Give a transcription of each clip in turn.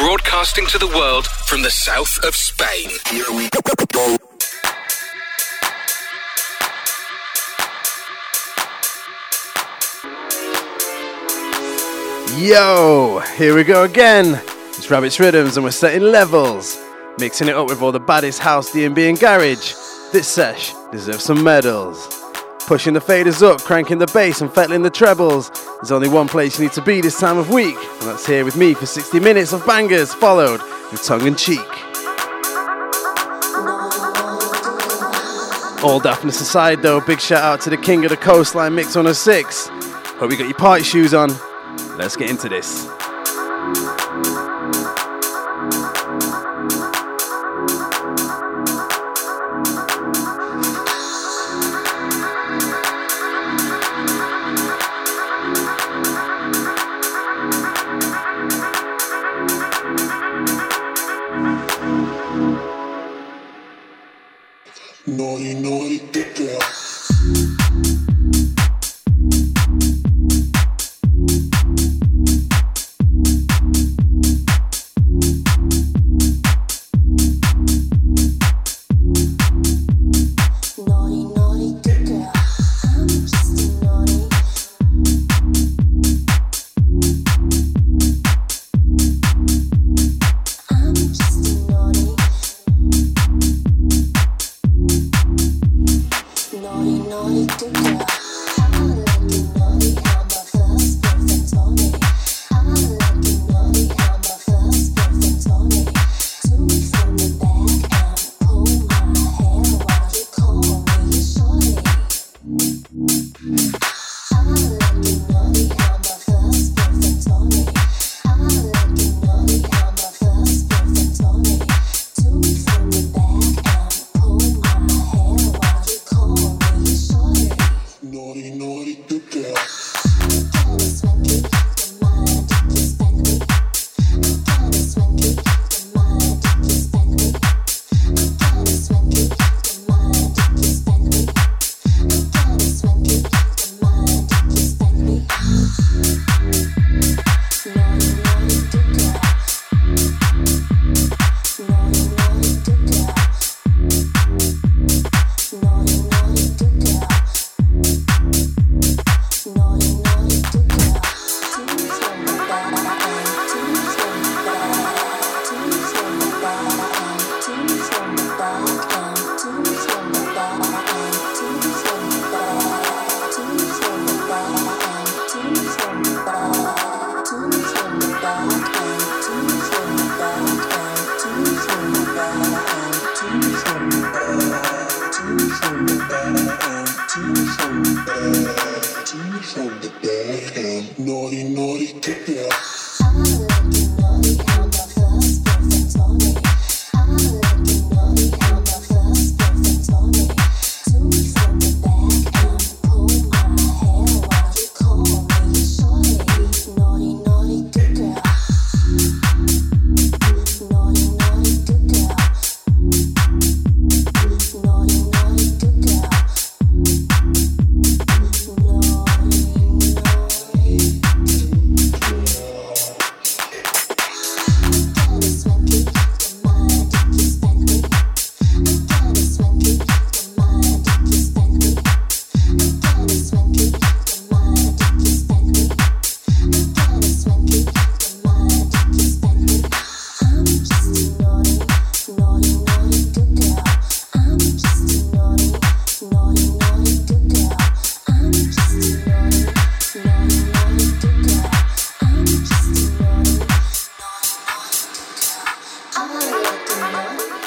broadcasting to the world from the south of Spain. Here we go. Yo, here we go again. It's Rabbit's Riddims and we're setting levels, mixing it up with all the baddest house, D&B and garage. This sesh deserves some medals. Pushing the faders up, cranking the bass and fettling the trebles. There's only one place you need to be this time of week, and that's here with me for 60 minutes of bangers, followed with tongue and cheek. All daftness aside though, big shout out to the king of the coastline Mix 106. Hope you got your party shoes on. Let's get into this. Naughty, naughty, good girl.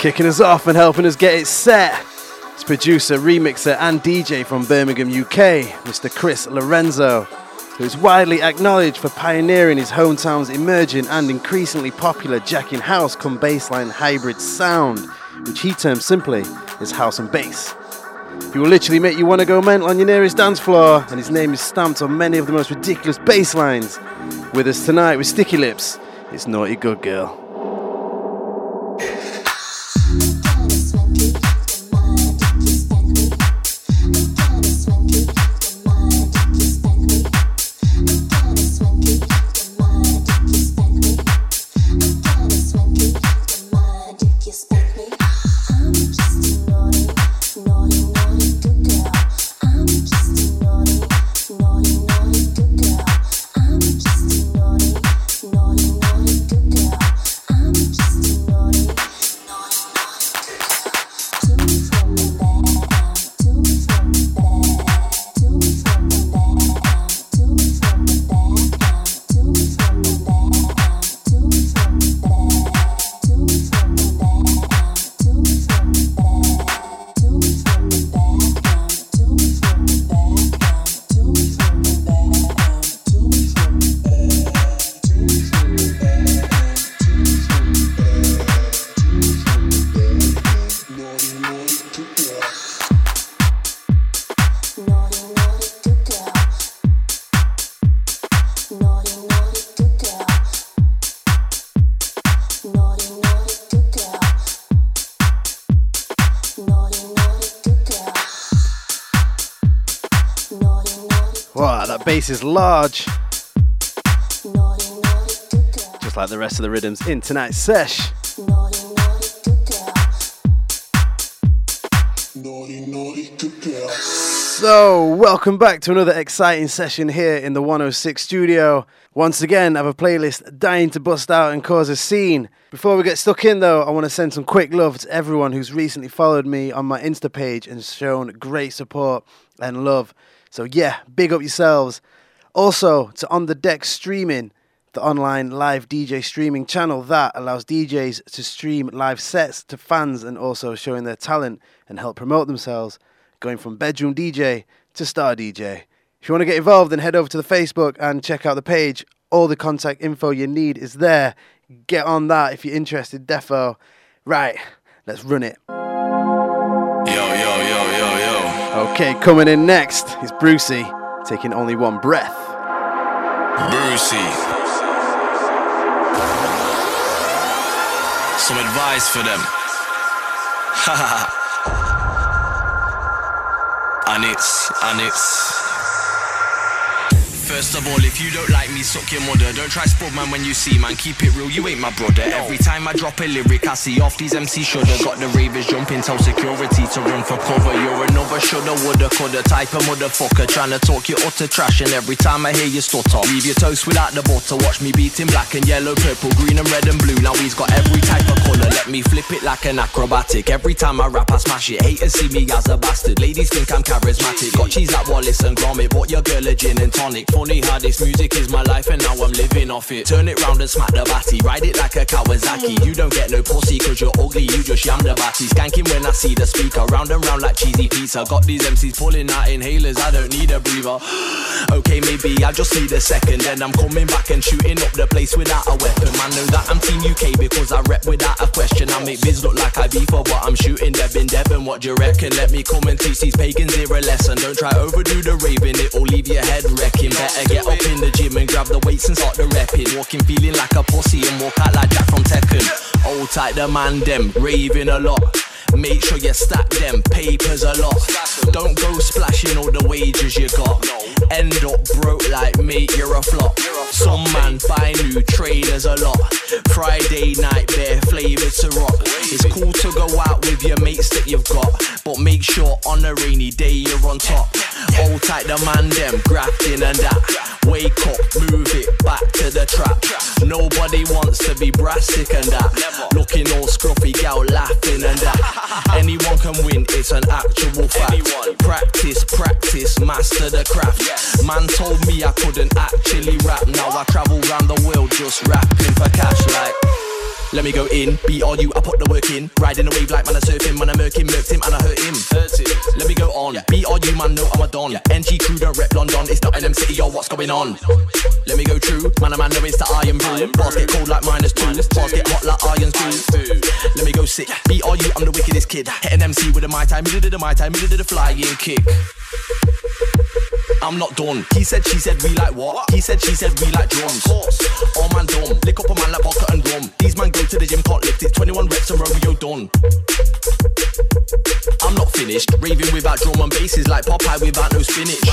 Kicking us off and helping us get it set. It's producer, remixer, and DJ from Birmingham, UK, Mr. Chris Lorenzo, who is widely acknowledged for pioneering his hometown's emerging and increasingly popular jacking house come bassline hybrid sound, which he terms simply as house and bass. He will literally make you want to go mental on your nearest dance floor, and his name is stamped on many of the most ridiculous bass lines. With us tonight with Sticky Lips, it's Naughty Good Girl. Thank you. Wow, that bass is large, Naughty, naughty, good girl. just like the rest of the rhythms in tonight's sesh. Naughty, naughty, good girl. Naughty, naughty, good girl. So, welcome back to another exciting session here in the 106 studio. Once again, I have a playlist dying to bust out and cause a scene. Before we get stuck in, though, I want to send some quick love to everyone who's recently followed me on my Insta page and shown great support and love. So, yeah, big up yourselves. Also, to On The Deck Streaming, the online live DJ streaming channel that allows DJs to stream live sets to fans and also showing their talent and help promote themselves, going from bedroom DJ to star DJ. If you want to get involved, then head over to the Facebook and check out the page. All the contact info you need is there. Get on that if you're interested, defo. Right, let's run it. Okay, coming in next is Bru-C, taking only one breath. Bru-C. Some advice for them. And it's, and it's. First of all, if you don't like me, suck your mother. Don't try spud man when you see man. Keep it real, you ain't my brother. Every time I drop a lyric, I see off these MC shoulda. Got the ravers jumping, tell security to run for cover. You're another shoulda, woulda, coulda type of motherfucker. Trying to talk you utter trash, and every time I hear you stutter, leave your toast without the butter. Watch me beat him black and yellow, purple, green and red and blue. Now he's got every type of colour. Let me flip it like an acrobatic. Every time I rap, I smash it. Haters see me as a bastard. Ladies think I'm charismatic. Got cheese like Wallace and Gromit. Bought your girl a gin and tonic. Funny how this music is my life and now I'm living off it. Turn it round and smack the batty. Ride it like a Kawasaki. You don't get no pussy cause you're ugly. You just yam the batty. Skanking when I see the speaker. Round and round like cheesy pizza. Got these MCs pulling out inhalers. I don't need a breather. okay, maybe I just need a second. Then I'm coming back and shooting up the place without a weapon. Man, know that I'm Team UK because I rep without a question. I make biz look like I beef for what I'm shooting. Deb in Devon, what do you reckon? Let me come and teach these pagans here a lesson. Don't try overdo the raving, it'll leave your head wrecking. Better get up in the gym and grab the weights and start the repping. Walking feeling like a pussy and walk out like Jack from Tekken. Old tight the man them, raving a lot. Make sure you stack them papers a lot. Don't go splashing all the wages you got. End up broke like mate, you're a flop. Some man buy new trainers a lot. Friday night bare flavors to rock. It's cool to go out with your mates that you've got, but make sure on a rainy day you're on top. Hold tight the man them grafting and that. Wake up, move it back to the trap. Nobody wants to be brassic and that. Looking all scruffy, gal laughing and that. Anyone can win, it's an actual fact. Practice, practice, master the craft. Man told me I couldn't actually rap. Now I travel round the world just rapping for cash like. Let me go in, you, I put the work in. Riding a wave like man, I surfing, man, I murk him, murked him, and I hurt him. Let me go on, on you, man, no, I'm a don. NG crew, the rep London, it's not NM City, yo, what's going on? Let me go true, man, a man, no, it's the Irn-Bru. Bars get cold like minus two, bars get hot like irons too. Let me go sick, beat on you, I'm the wickedest kid. Hit an MC with a my time, middle to the my time, middle to the flying kick. I'm not done. He said, she said, we like what? He said, she said, we like drums. All oh, man dumb. Lick up a man like vodka and rum. These man go to the gym, can't lift it. 21 reps and Romeo done. I'm not finished. Raving without drum and basses like Popeye without no spinach.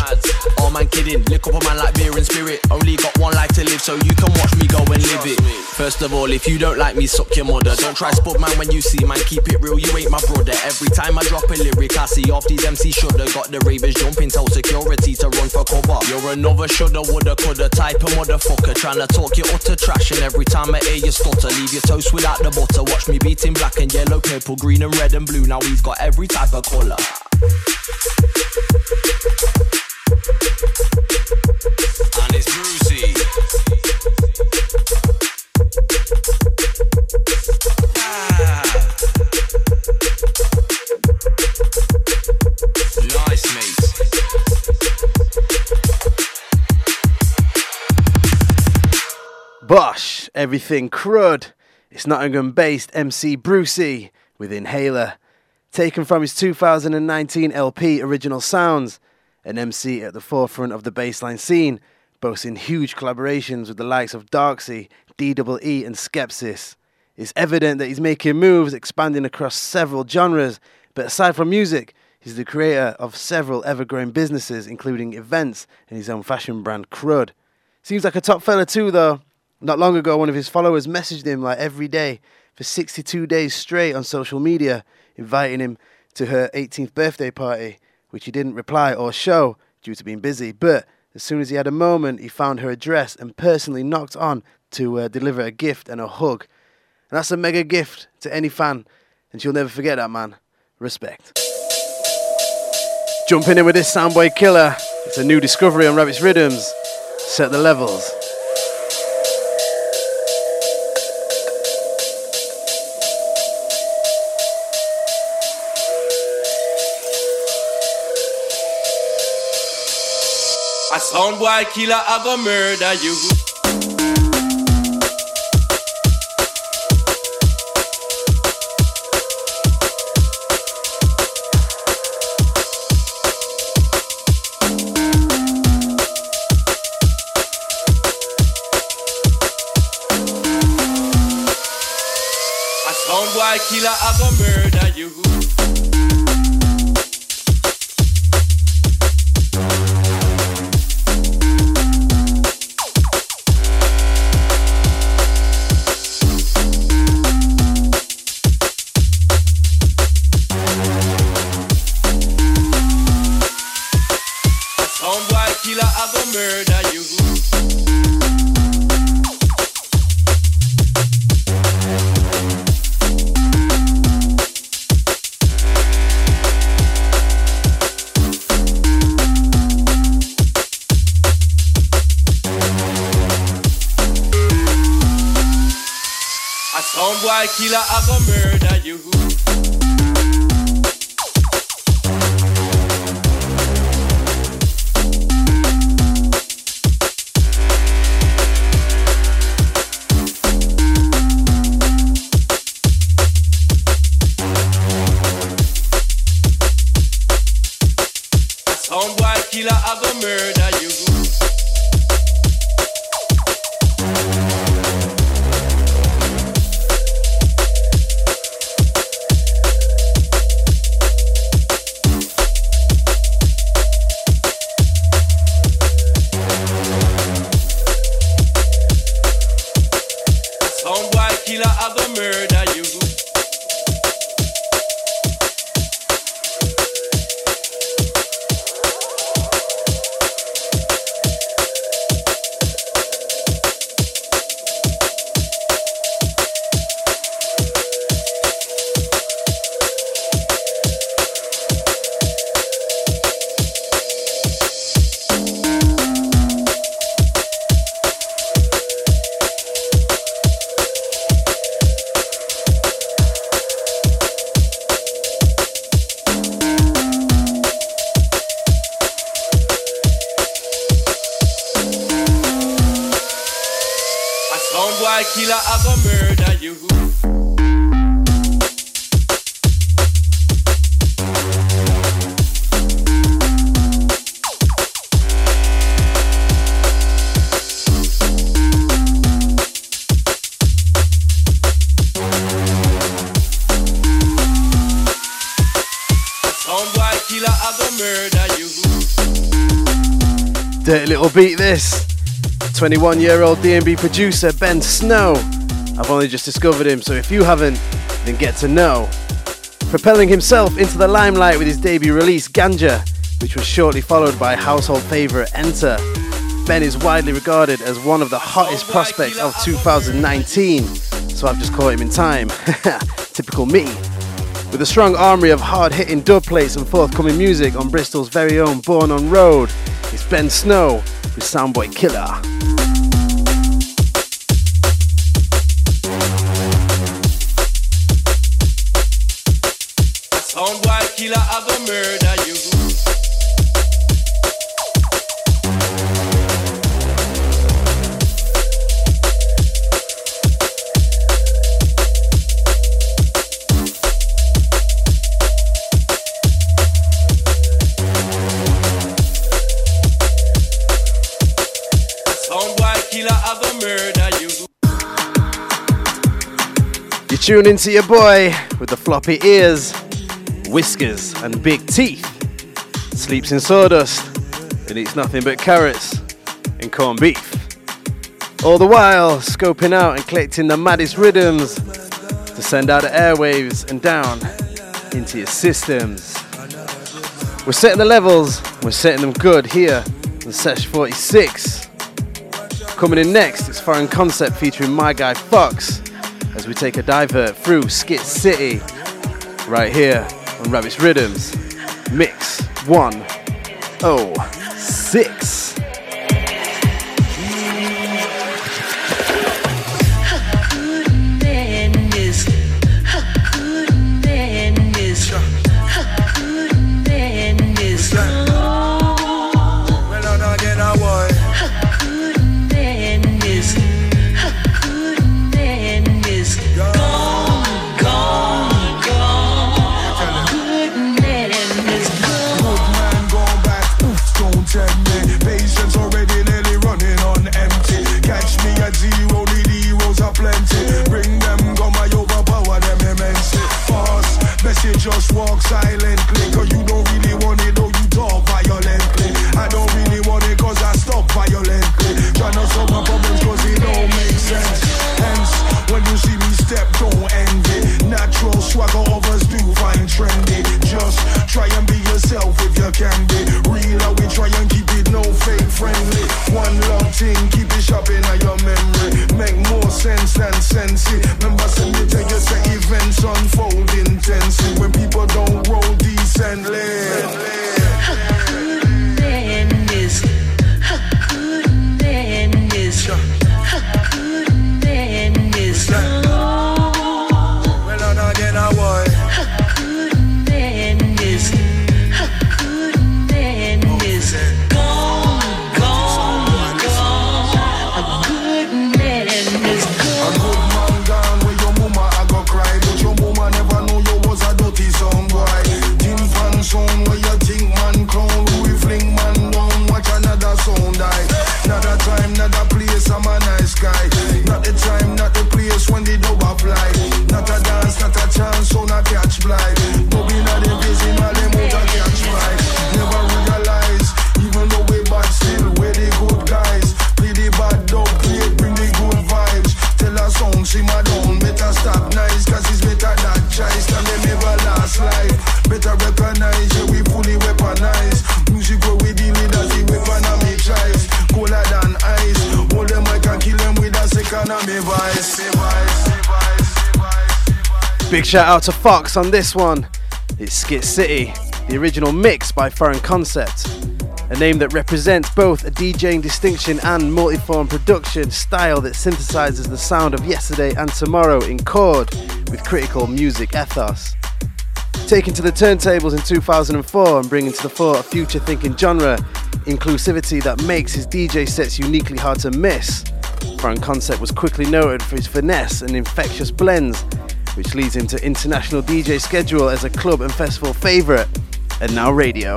All man kidding. Lick up a man like beer and spirit. Only got one life to live, so you can watch me go and live it. First of all, if you don't like me, suck your mother. Don't try spud man when you see man. Keep it real, you ain't my brother. Every time I drop a lyric, I see off these MC shoulda. Got the ravers jumping, tell security to run for cover. You're another shoulda, woulda, coulda type of motherfucker. Tryna talk you utter trash, and every time I hear you stutter, leave your toast without the butter. Watch me beat him black and yellow, purple, green and red and blue. Now he's got every type of colour. And it's Bru-C. Ah. Nice, mate. Bosh, everything crud. It's Nottingham based MC Bru-C with Inhaler. Taken from his 2019 LP Original Sounds, an MC at the forefront of the bassline scene, boasting huge collaborations with the likes of Darkzy, DEE, and Skepsis. It's evident that he's making moves, expanding across several genres, but aside from music, He's the creator of several ever growing businesses, including events and his own fashion brand, Crud. Seems like a top fella, too, though. Not long ago, one of his followers messaged him like every day for 62 days straight on social media, inviting him to her 18th birthday party, which he didn't reply or show due to being busy. But as soon as he had a moment, he found her address and personally knocked on to uh, deliver a gift and a hug. And that's a mega gift to any fan, and she'll never forget that, man. Respect. Jumping in with this Soundboy Killer. It's a new discovery on Rabbit's Riddims. Set the levels. Sound boy killer, I go murder you. A sound boy killer, I go murder you. Sound boy killer, boy killer, I go murder you. Sound killer, I murder you. Dirty little beat this. 21 year old DNB producer Ben Snow. I've only just discovered him, so if you haven't, then get to know. Propelling himself into the limelight with his debut release, Ganja, which was shortly followed by household favourite Enter. Ben is widely regarded as one of the hottest prospects of 2019, so I've just caught him in time. Typical me. With a strong armory of hard hitting dub plates and forthcoming music on Bristol's very own Born on Road, it's Ben Snow with Soundboy Killer. A killer, go murder tune into your boy with the floppy ears. whiskers and big teeth, sleeps in sawdust, and eats nothing but carrots and corned beef. All the while, scoping out and collecting the maddest rhythms to send out the airwaves and down into your systems. We're setting the levels, we're setting them good here on Sesh 46. Coming in next, it's Foreign Concept featuring my guy Fox as we take a divert through Skit City right here on Rabbit's Riddims. Mix 106. Shout out to Fox on this one. It's Skit City, the original mix by Foreign Concept, a name that represents both a DJing distinction and multiform production style that synthesizes the sound of yesterday and tomorrow in chord with critical music ethos. Taken to the turntables in 2004 and bringing to the fore a future thinking genre, inclusivity that makes his DJ sets uniquely hard to miss. Foreign Concept was quickly noted for his finesse and infectious blends, which leads him to international DJ schedule as a club and festival favourite, and now radio.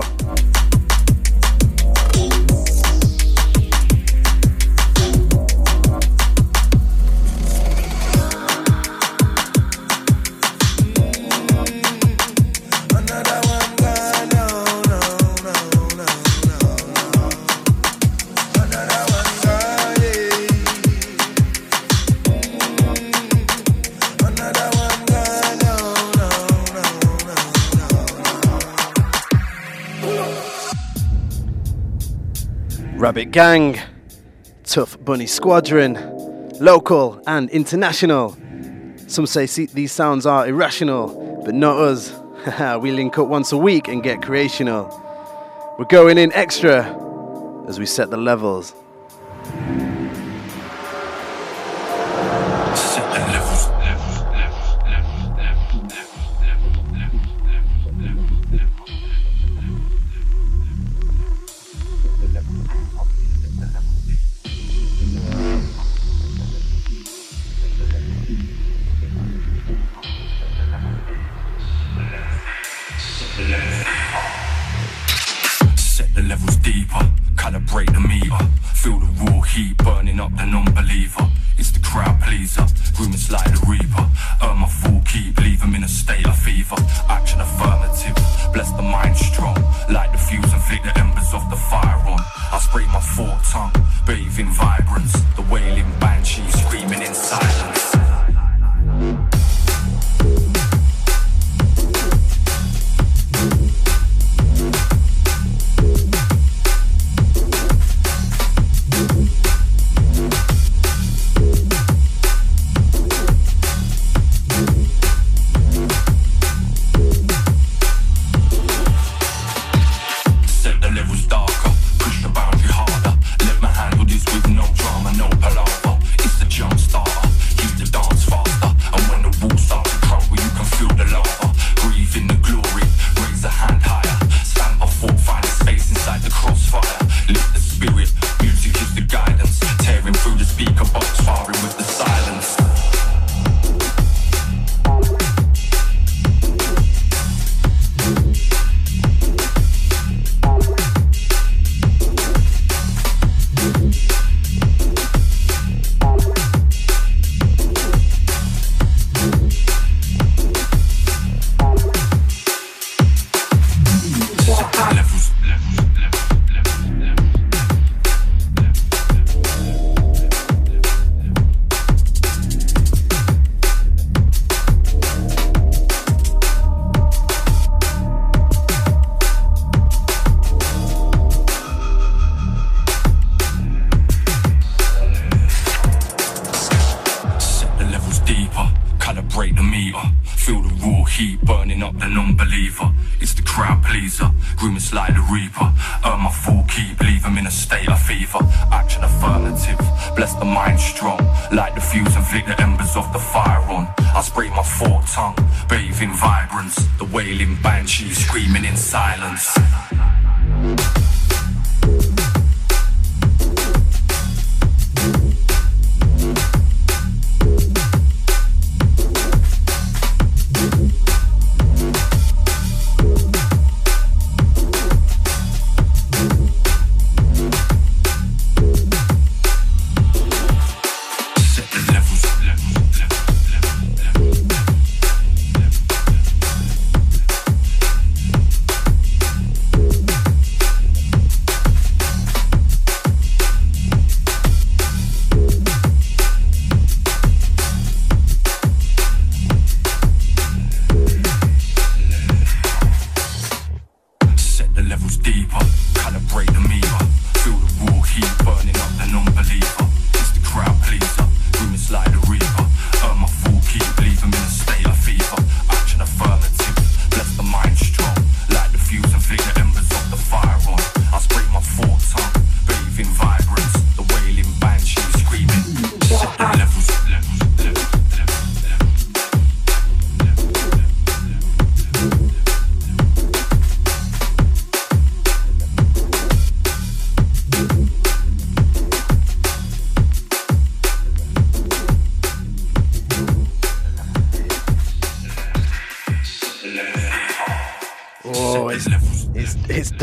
Rabbit Gang, Tough Bunny Squadron, local and international. Some say these sounds are irrational, but not us. we link up once a week and get creational. We're going in extra as we set the levels. Reaper. Earn my full keep, leave 'em in a state of fever. Action affirmative, bless the mind strong. Light the fuse and flick the embers off the fire on. I spray my forked tongue, bathe in vibrance. The wailing banshee screaming in silence.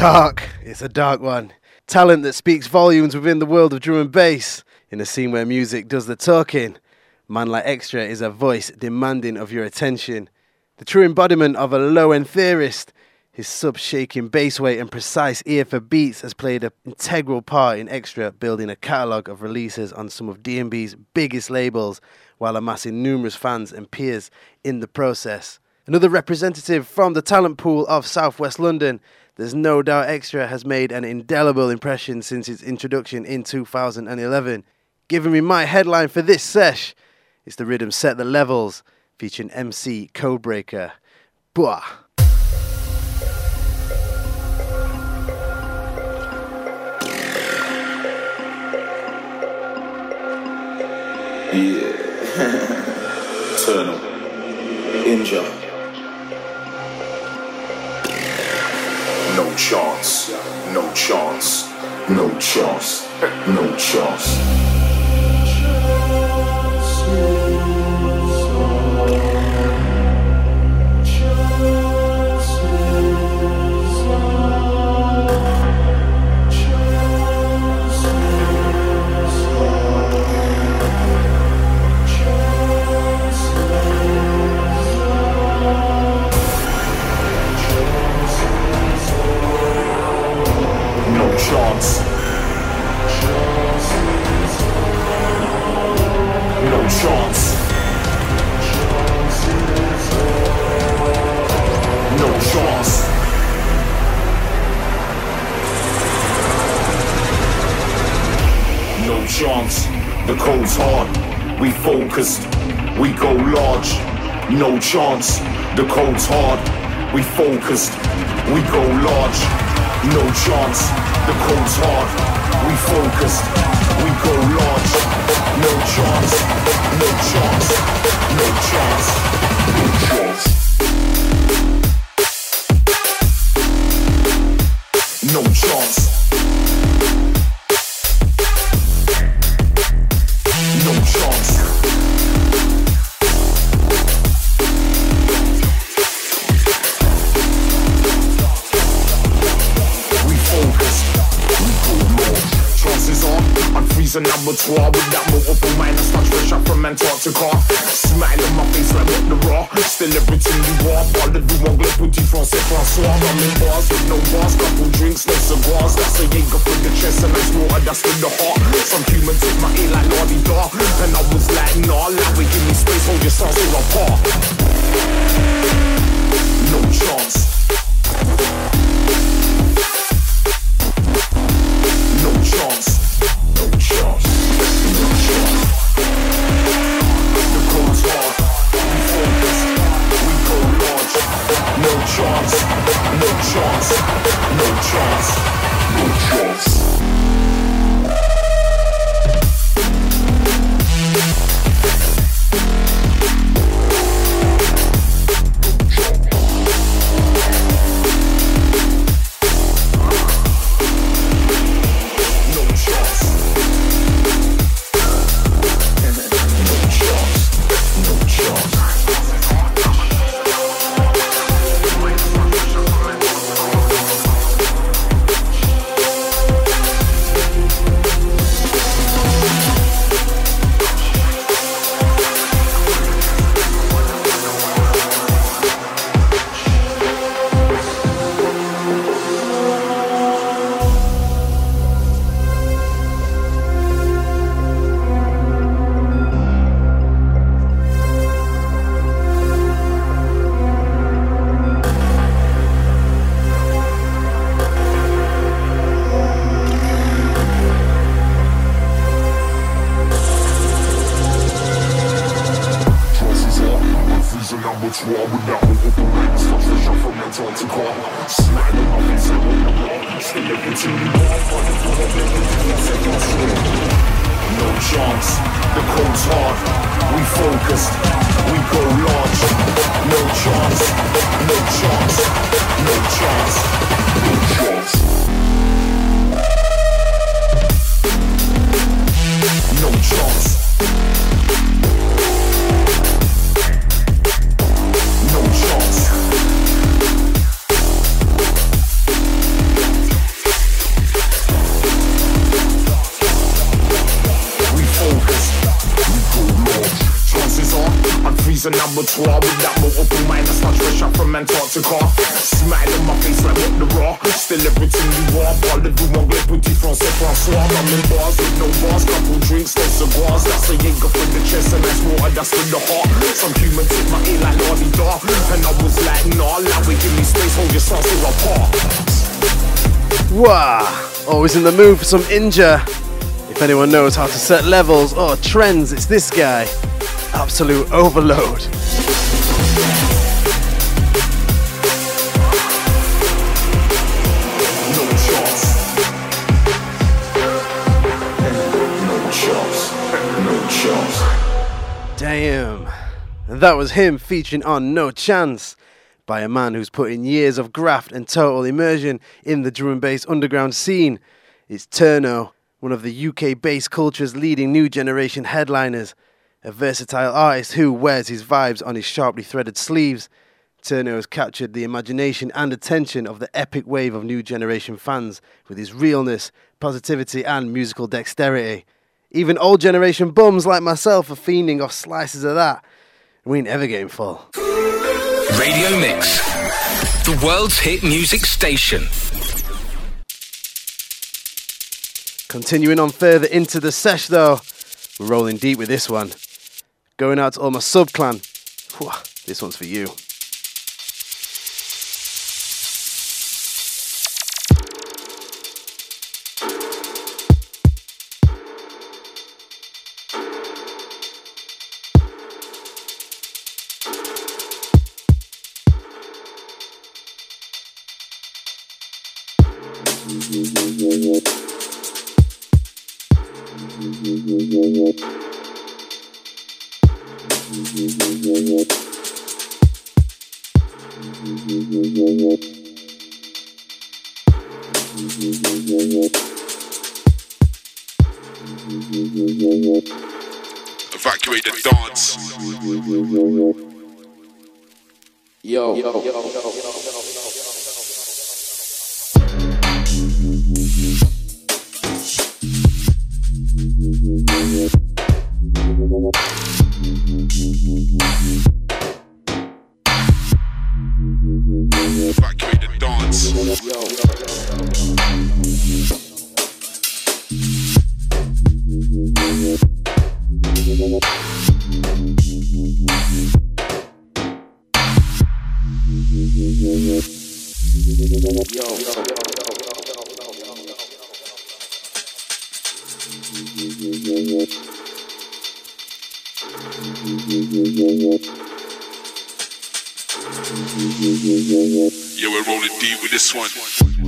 Dark. It's a dark one. Talent that speaks volumes within the world of drum and bass. In a scene where music does the talking, Man Like Xtrah is a voice demanding of your attention. The true embodiment of a low end theorist. His sub shaking bass weight and precise ear for beats has played an integral part in Xtrah building a catalogue of releases on some of DnB's biggest labels while amassing numerous fans and peers in the process. Another representative from the talent pool of Southwest London, there's no doubt Xtrah has made an indelible impression since its introduction in 2011. Giving me my headline for this sesh, it's the rhythm Set the Levels featuring MC Codebreaker. Bwah. Yeah. Eternal. Injure. No chance. No chance. No chance. No chance. Chance. No chance. No chance. No chance. The cold's hard. We focused. We go large. No chance. The cold's hard. We focused. We go large. No chance. The cold's hard. We focused. Abattoir with that multiple minus fresh up from Antarctica. Smile on my face like what the raw. Still everything you are. Parle du anglais, petit français, François. I'm in bars with no bars, couple drinks, no cigars. That's a Jaeger for the chest and ice water that's for the heart. Some human take my ear like Lordy Daw. And I was like, nah, like give me space, hold your songs to apart. No chance. Always in the mood for some Inja. If anyone knows how to set levels or trends, it's this guy. Absolute overload. Damn. That was him featuring on No Chance by a man who's put in years of graft and total immersion in the drum and bass underground scene. It's Turno, one of the UK based culture's leading new generation headliners, a versatile artist who wears his vibes on his sharply threaded sleeves. Turno has captured the imagination and attention of the epic wave of new generation fans with his realness, positivity, and musical dexterity. Even old generation bums like myself are fiending off slices of that. We ain't ever getting full. Radio Mix, the world's hit music station. Continuing on further into the sesh though, we're rolling deep with this one. Going out to all my sub clan. This one's for you. One.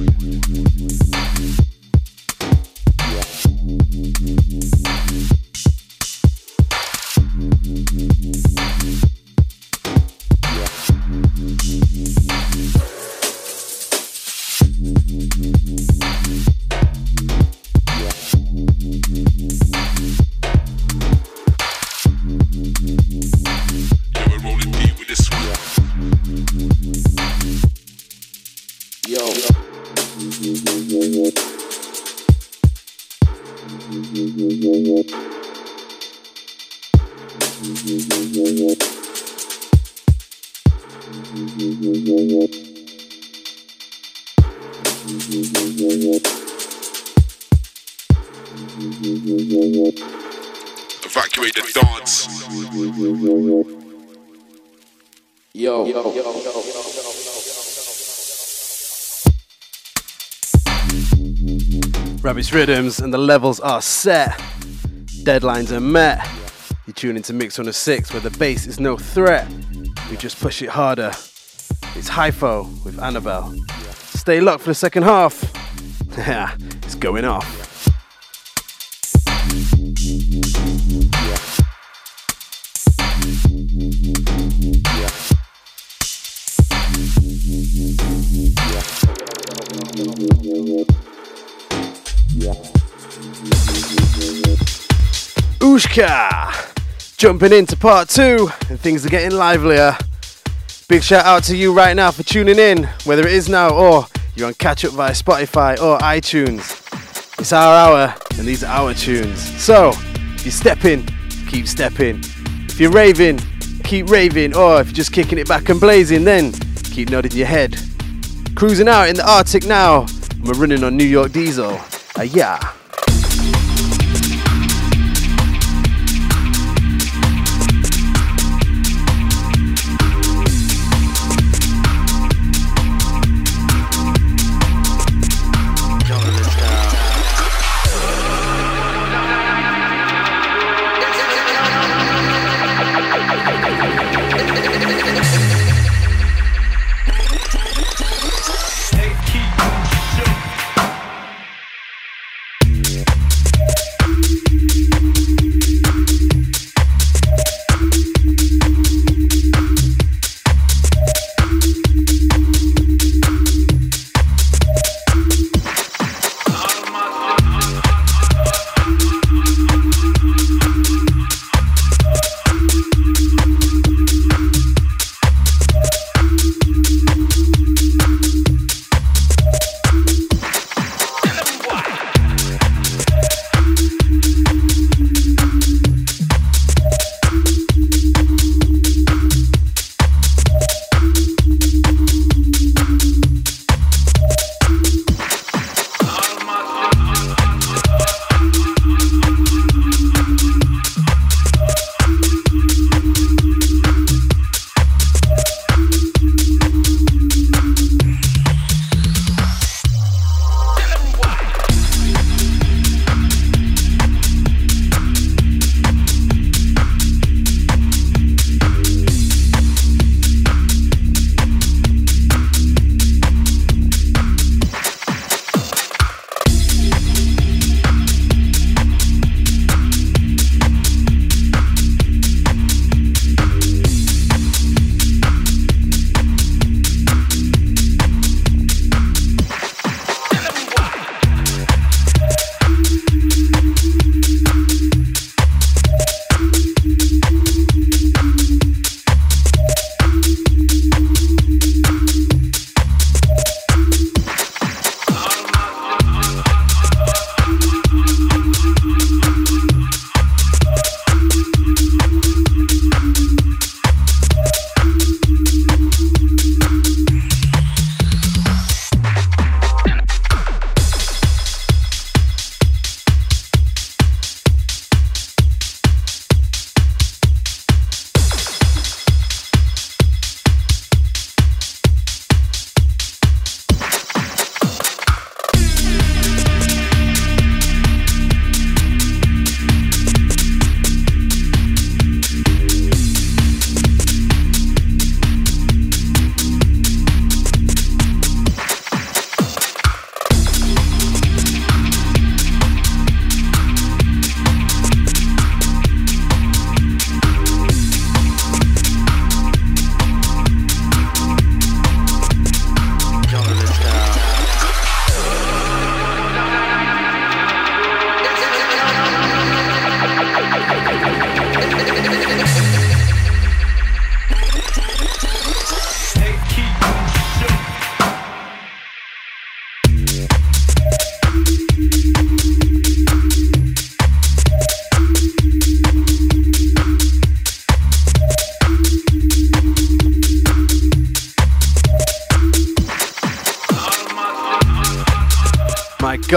Rhythms and the levels are set. Deadlines are met. You tune into Mix 106 where the bass is no threat. we just push it harder. It's Hypho with Annabelle. Stay locked for the second half. Yeah, it's going off. Ushka! Jumping into part two, and things are getting livelier. Big shout out to you right now for tuning in, whether it is now or you're on catch up via Spotify or iTunes. It's our hour, and these are our tunes. So, if you're stepping, keep stepping. If you're raving, keep raving. Or if you're just kicking it back and blazing, then keep nodding your head. Cruising out in the Arctic now, we're running on New York diesel. Uh, yeah.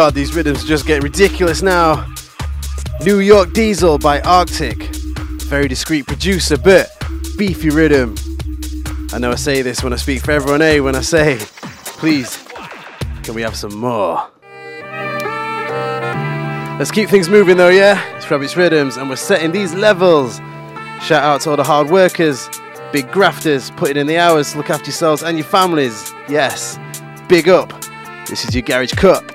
God, these rhythms just get ridiculous now. New York Diesel by Arctic. Very discreet producer, but beefy rhythm. I know I say this when I speak for everyone, eh? When I say, please, can we have some more? Let's keep things moving though, yeah? It's Rabbit's Riddims, and we're setting these levels. Shout out to all the hard workers. big grafters, putting in the hours to look after yourselves and your families. Yes, big up. This is your Garage Cut.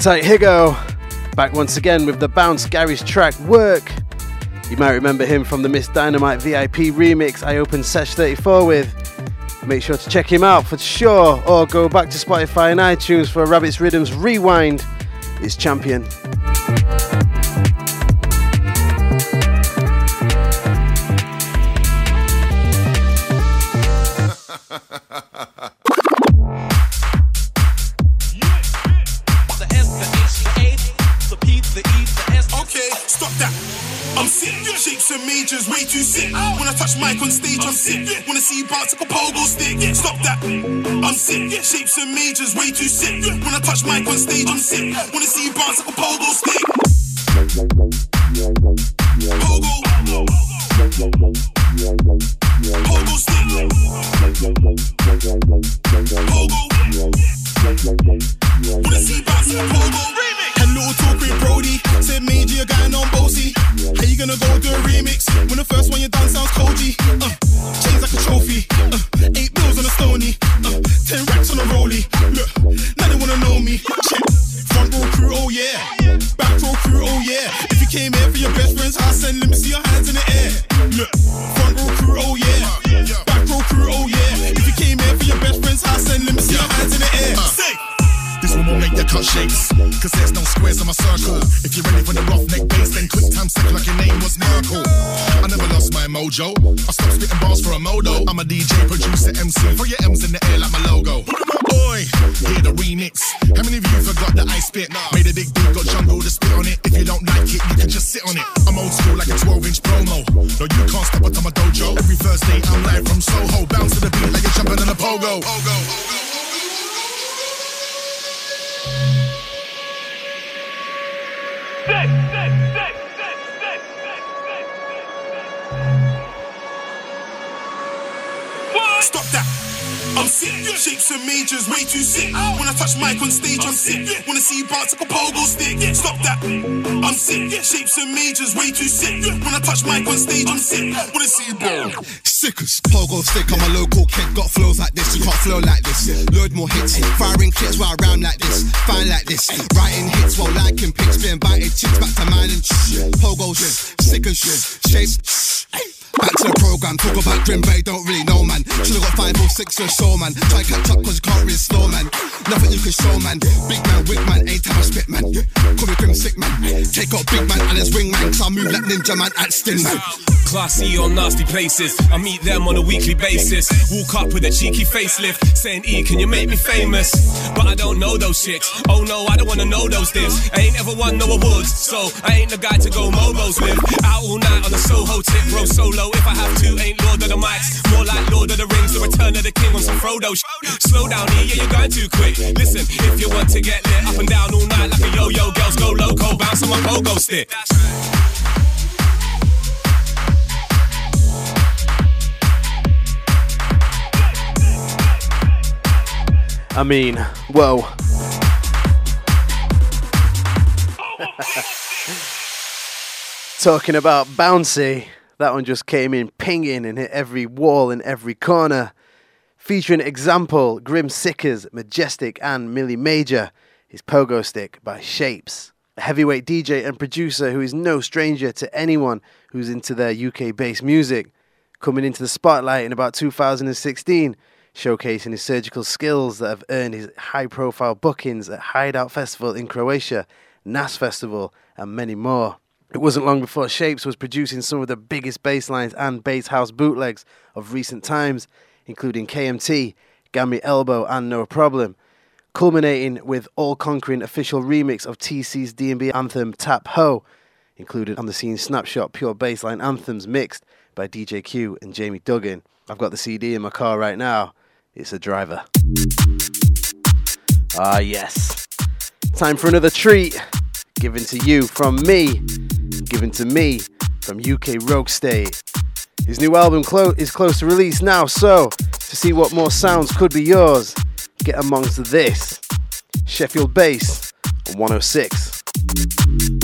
Tight, Higgo. Back once again with the Bounce Garage track Work. You might remember him from the Miss Dynamite VIP remix I opened Sesh 34 with. Make sure to check him out for sure, or go back to Spotify and iTunes for Rabbit's Riddims Rewind. Is champion. Shapes and majors, way too sick. When I touch mic on stage, I'm sick. Wanna see you bounce like a pogo stick. Stop that. I'm sick. Shapes and majors, way too sick. When I touch mic on stage, I'm sick. Wanna see you bounce like a pogo stick. Pogo. Pogo stick. Pogo. Wanna see you bounce like a pogo. Talk with Brody. Said major, you're going on bossy. How you gonna go do a remix when the first one you done sounds Koji? Uh, chains like a trophy. Uh, eight bills on a stony. Uh, ten racks on a rollie. Look, now they wanna know me. Check. Front row crew, oh yeah. Back row crew, oh yeah. If you came here for your best friend's house, then let me see your hands in the air. Got shapes. Cause there's no squares in my circle. If you're ready for the roughneck bass, then quick time second like your name was Miracle. I never lost my mojo. I stopped spitting bars for a modo. I'm a DJ, producer, MC. Throw your M's in the air like my logo. My boy, hear the remix. How many of you forgot that I spit? Made a big beat, got jungle to spit on it. If you don't like it, you can just sit on it. I'm old school like a 12 inch promo. No, you can't out to my dojo. Every Thursday, I'm live from Soho. Bounce to the beat like you're jumping on a pogo. Stop that. I'm sick. Shapes and majors, way too sick. When I touch mic on stage, I'm sick. Wanna see bars like a pogo stick. Stop that. I'm sick. Shapes and majors, way too sick. When I touch mic on stage, I'm sick. Wanna see bars. Sickers. Pogo stick, I'm a local kid. Got flows like this, you can't flow like this. Load more hits. Firing clips while I rhyme like this. Fine like this. Writing hits while liking pics. Being invited chicks back to mine and shh. Pogo shit. Sick and shit. Shape. Back to the program, talk about Grim Bay, don't really know, man. Should've got five or six or so, man. Try catch up, cause you can't really slow, man. Nothing you can show, man. Big man, wig man, time I spit, man. Call me Grim Sick, man. Take out Big man and his wing man, cause I move like Ninja Man at Sting, man. Classy or nasty places. I meet them on a weekly basis. Walk up with a cheeky facelift, saying, E, can you make me famous? But I don't know those chicks. Oh no, I don't wanna know those divs. I ain't ever won no awards, so I ain't the guy to go Mobo's with. Out all night on the Soho tip, roll solo if I have to. Ain't Lord of the Mics, more like Lord of the Rings, the Return of the King on some Frodo. Sh- Slow down, E, yeah, you're going too quick. Listen, if you want to get lit up and down all night like a yo-yo, girls go loco, bounce on my pogo stick. I mean, whoa. Talking about bouncy, that one just came in pinging and hit every wall in every corner. Featuring Example, Grim Sickers, Majestic, and Millie Major, his pogo stick by Shapes. A heavyweight DJ and producer who is no stranger to anyone who's into their UK based music. Coming into the spotlight in about 2016, showcasing his surgical skills that have earned his high profile bookings at Hideout Festival in Croatia, NASS Festival, and many more. It wasn't long before Shapes was producing some of the biggest bass lines and bass house bootlegs of recent times, including KMT, Gammy Elbow, and No Problem, culminating with all conquering official remix of TC's D&B anthem Tap Ho, included on the scene Snapshot Pure Bassline Anthems mixed by DJ Q and Jamie Duggan. I've got the CD in my car right now. It's a driver. Ah, yes. Time for another treat. Given to you from me. Given to me from UK Rogue State. His new album clo- is close to release now, so to see what more sounds could be yours, get amongst this. Sheffield Bass on 106.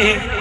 it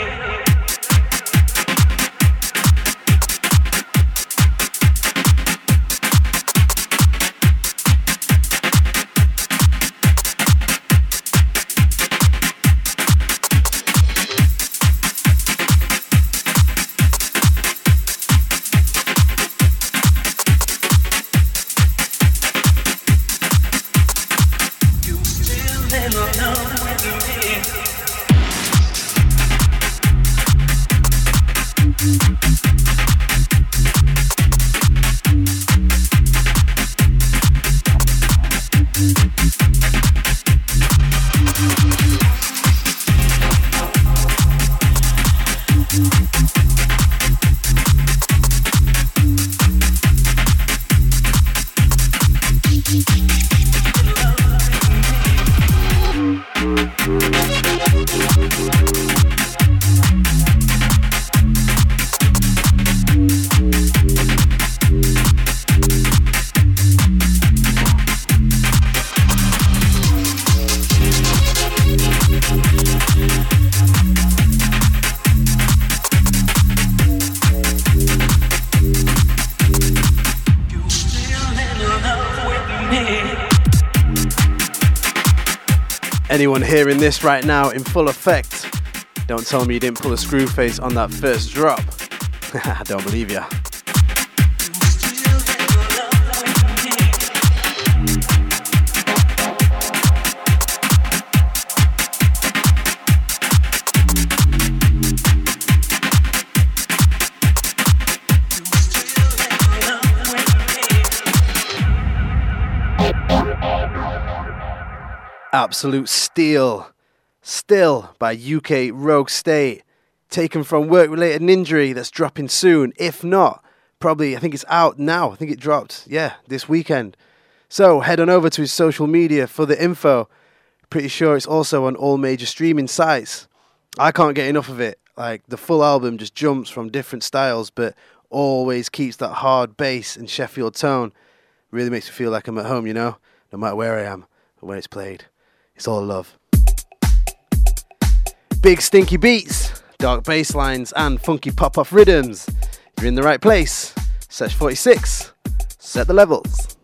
Anyone hearing this right now in full effect, don't tell me you didn't pull a screw face on that first drop. I don't believe ya. Absolute Steel. Still by UK Rogue State. Taken from work related injury that's dropping soon. If not, probably, I think it's out now. I think it dropped, yeah, this weekend. So head on over to his social media for the info. Pretty sure it's also on all major streaming sites. I can't get enough of it. Like the full album just jumps from different styles, but always keeps that hard bass and Sheffield tone. Really makes me feel like I'm at home, you know, no matter where I am or when it's played. It's all love. Big stinky beats, dark bass lines, and funky pop off rhythms. You're in the right place. Sesh 46. Set the levels.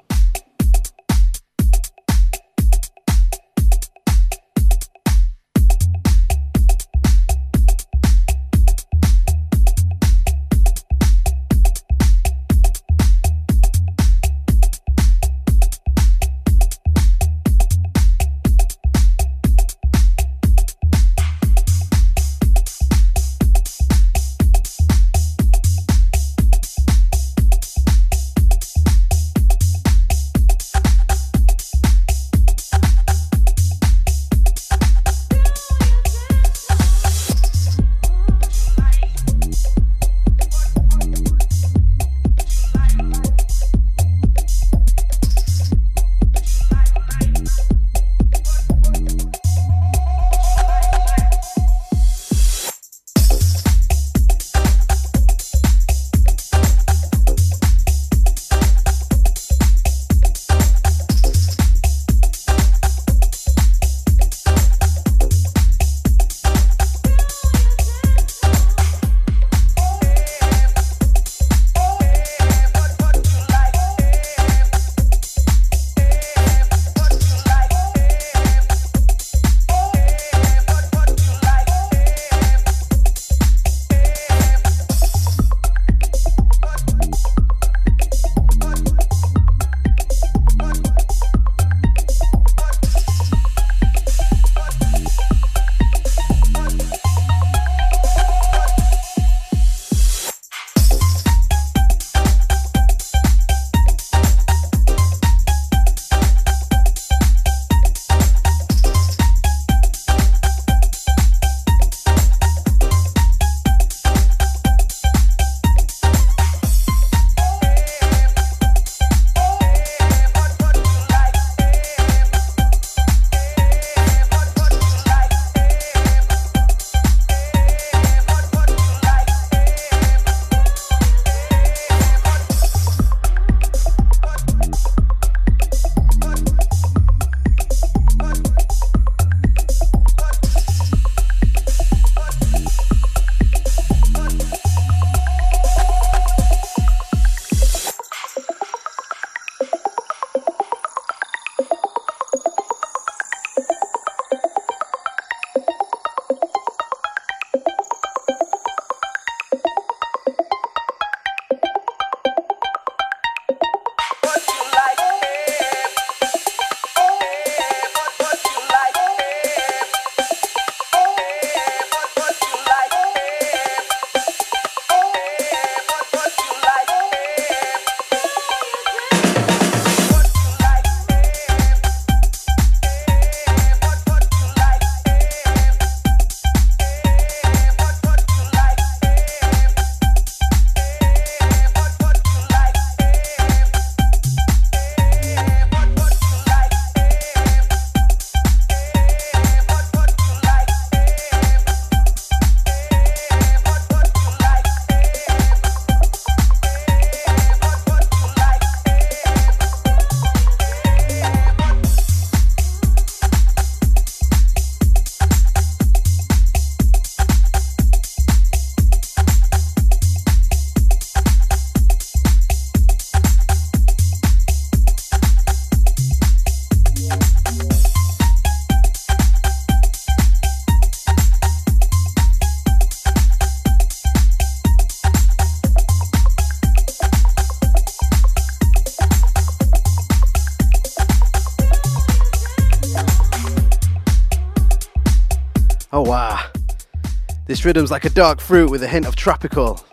Rhythm's like a dark fruit with a hint of tropical.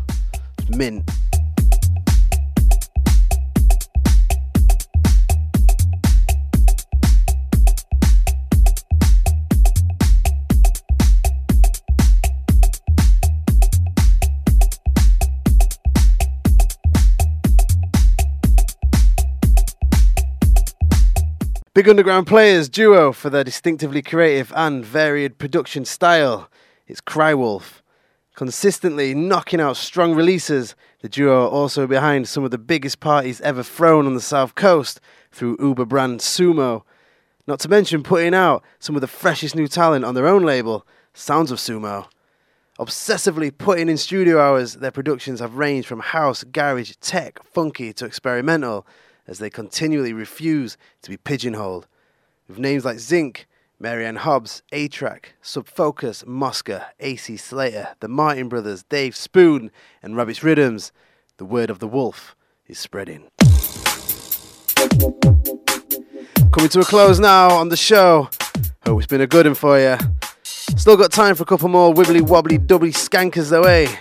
Mint. Big Underground Players duo for their distinctively creative and varied production style. It's Crywolf. Consistently knocking out strong releases, the duo are also behind some of the biggest parties ever thrown on the South Coast through Uber brand Sumo. Not to mention putting out some of the freshest new talent on their own label, Sounds of Sumo. Obsessively putting in studio hours, their productions have ranged from house, garage, tech, funky to experimental as they continually refuse to be pigeonholed. With names like Zinc, Mary Anne Hobbs, A-Trak, Subfocus, Mosca, AC Slater, the Martin Brothers, Dave Spoon, and Rabbit's Riddims, the word of the wolf is spreading. Coming to a close now on the show. Hope it's been a good one for you. Still got time for a couple more wibbly wobbly doubly skankers though, eh?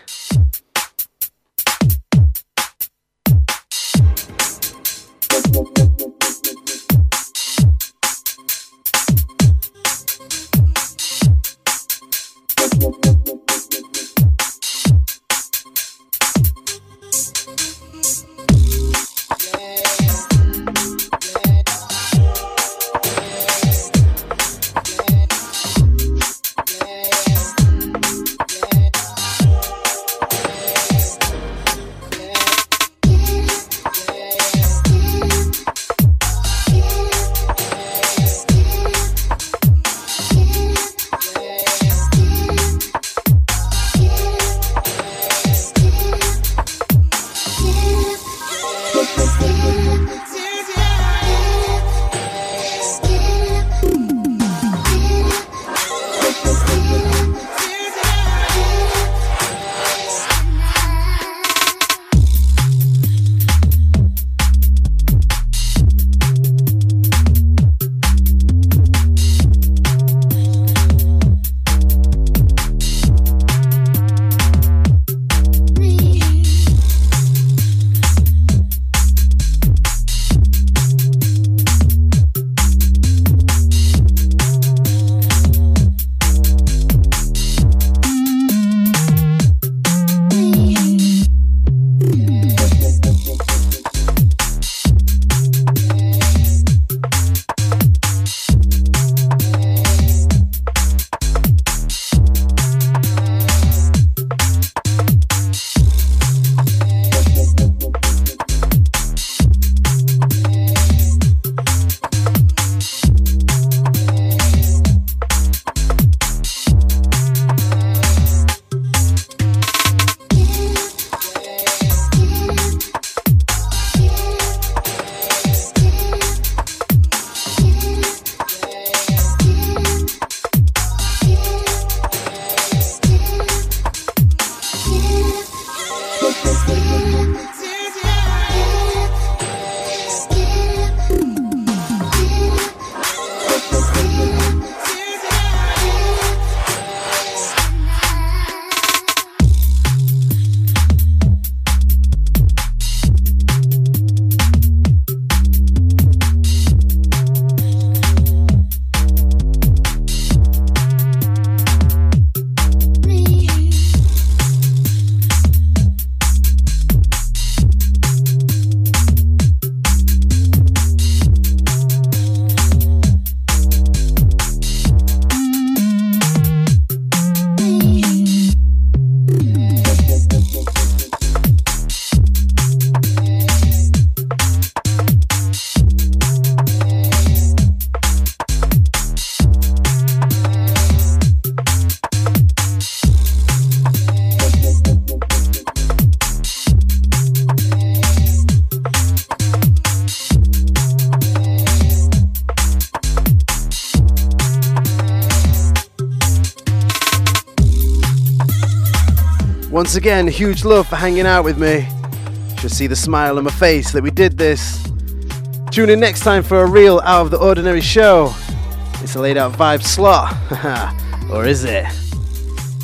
Once again, huge love for hanging out with me. Should see the smile on my face that we did this. Tune in next time for a real out of the ordinary show. It's a laid out vibe slot. or is it?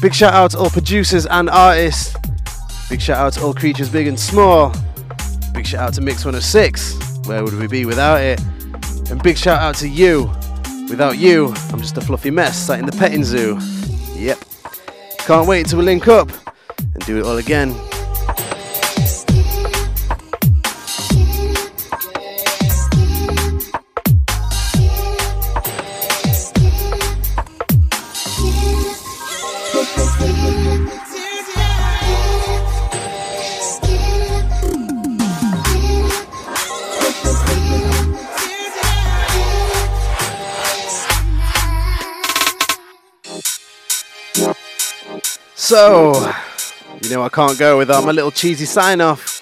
Big shout out to all producers and artists. Big shout out to all creatures big and small. Big shout out to Mix 106. Where would we be without it? And big shout out to you. Without you, I'm just a fluffy mess sat in the petting zoo. Yep. Can't wait till we link up do it all again. So, you know I can't go without my little cheesy sign off.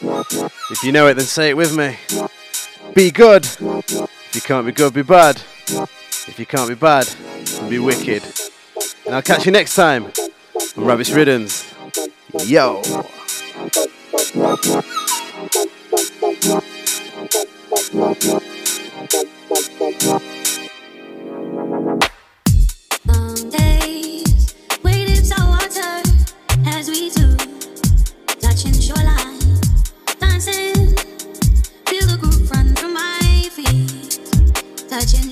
If you know it, then say it with me. Be good. If you can't be good, be bad. If you can't be bad, then be wicked. And I'll catch you next time on Rabbit's Riddims. Yo. Long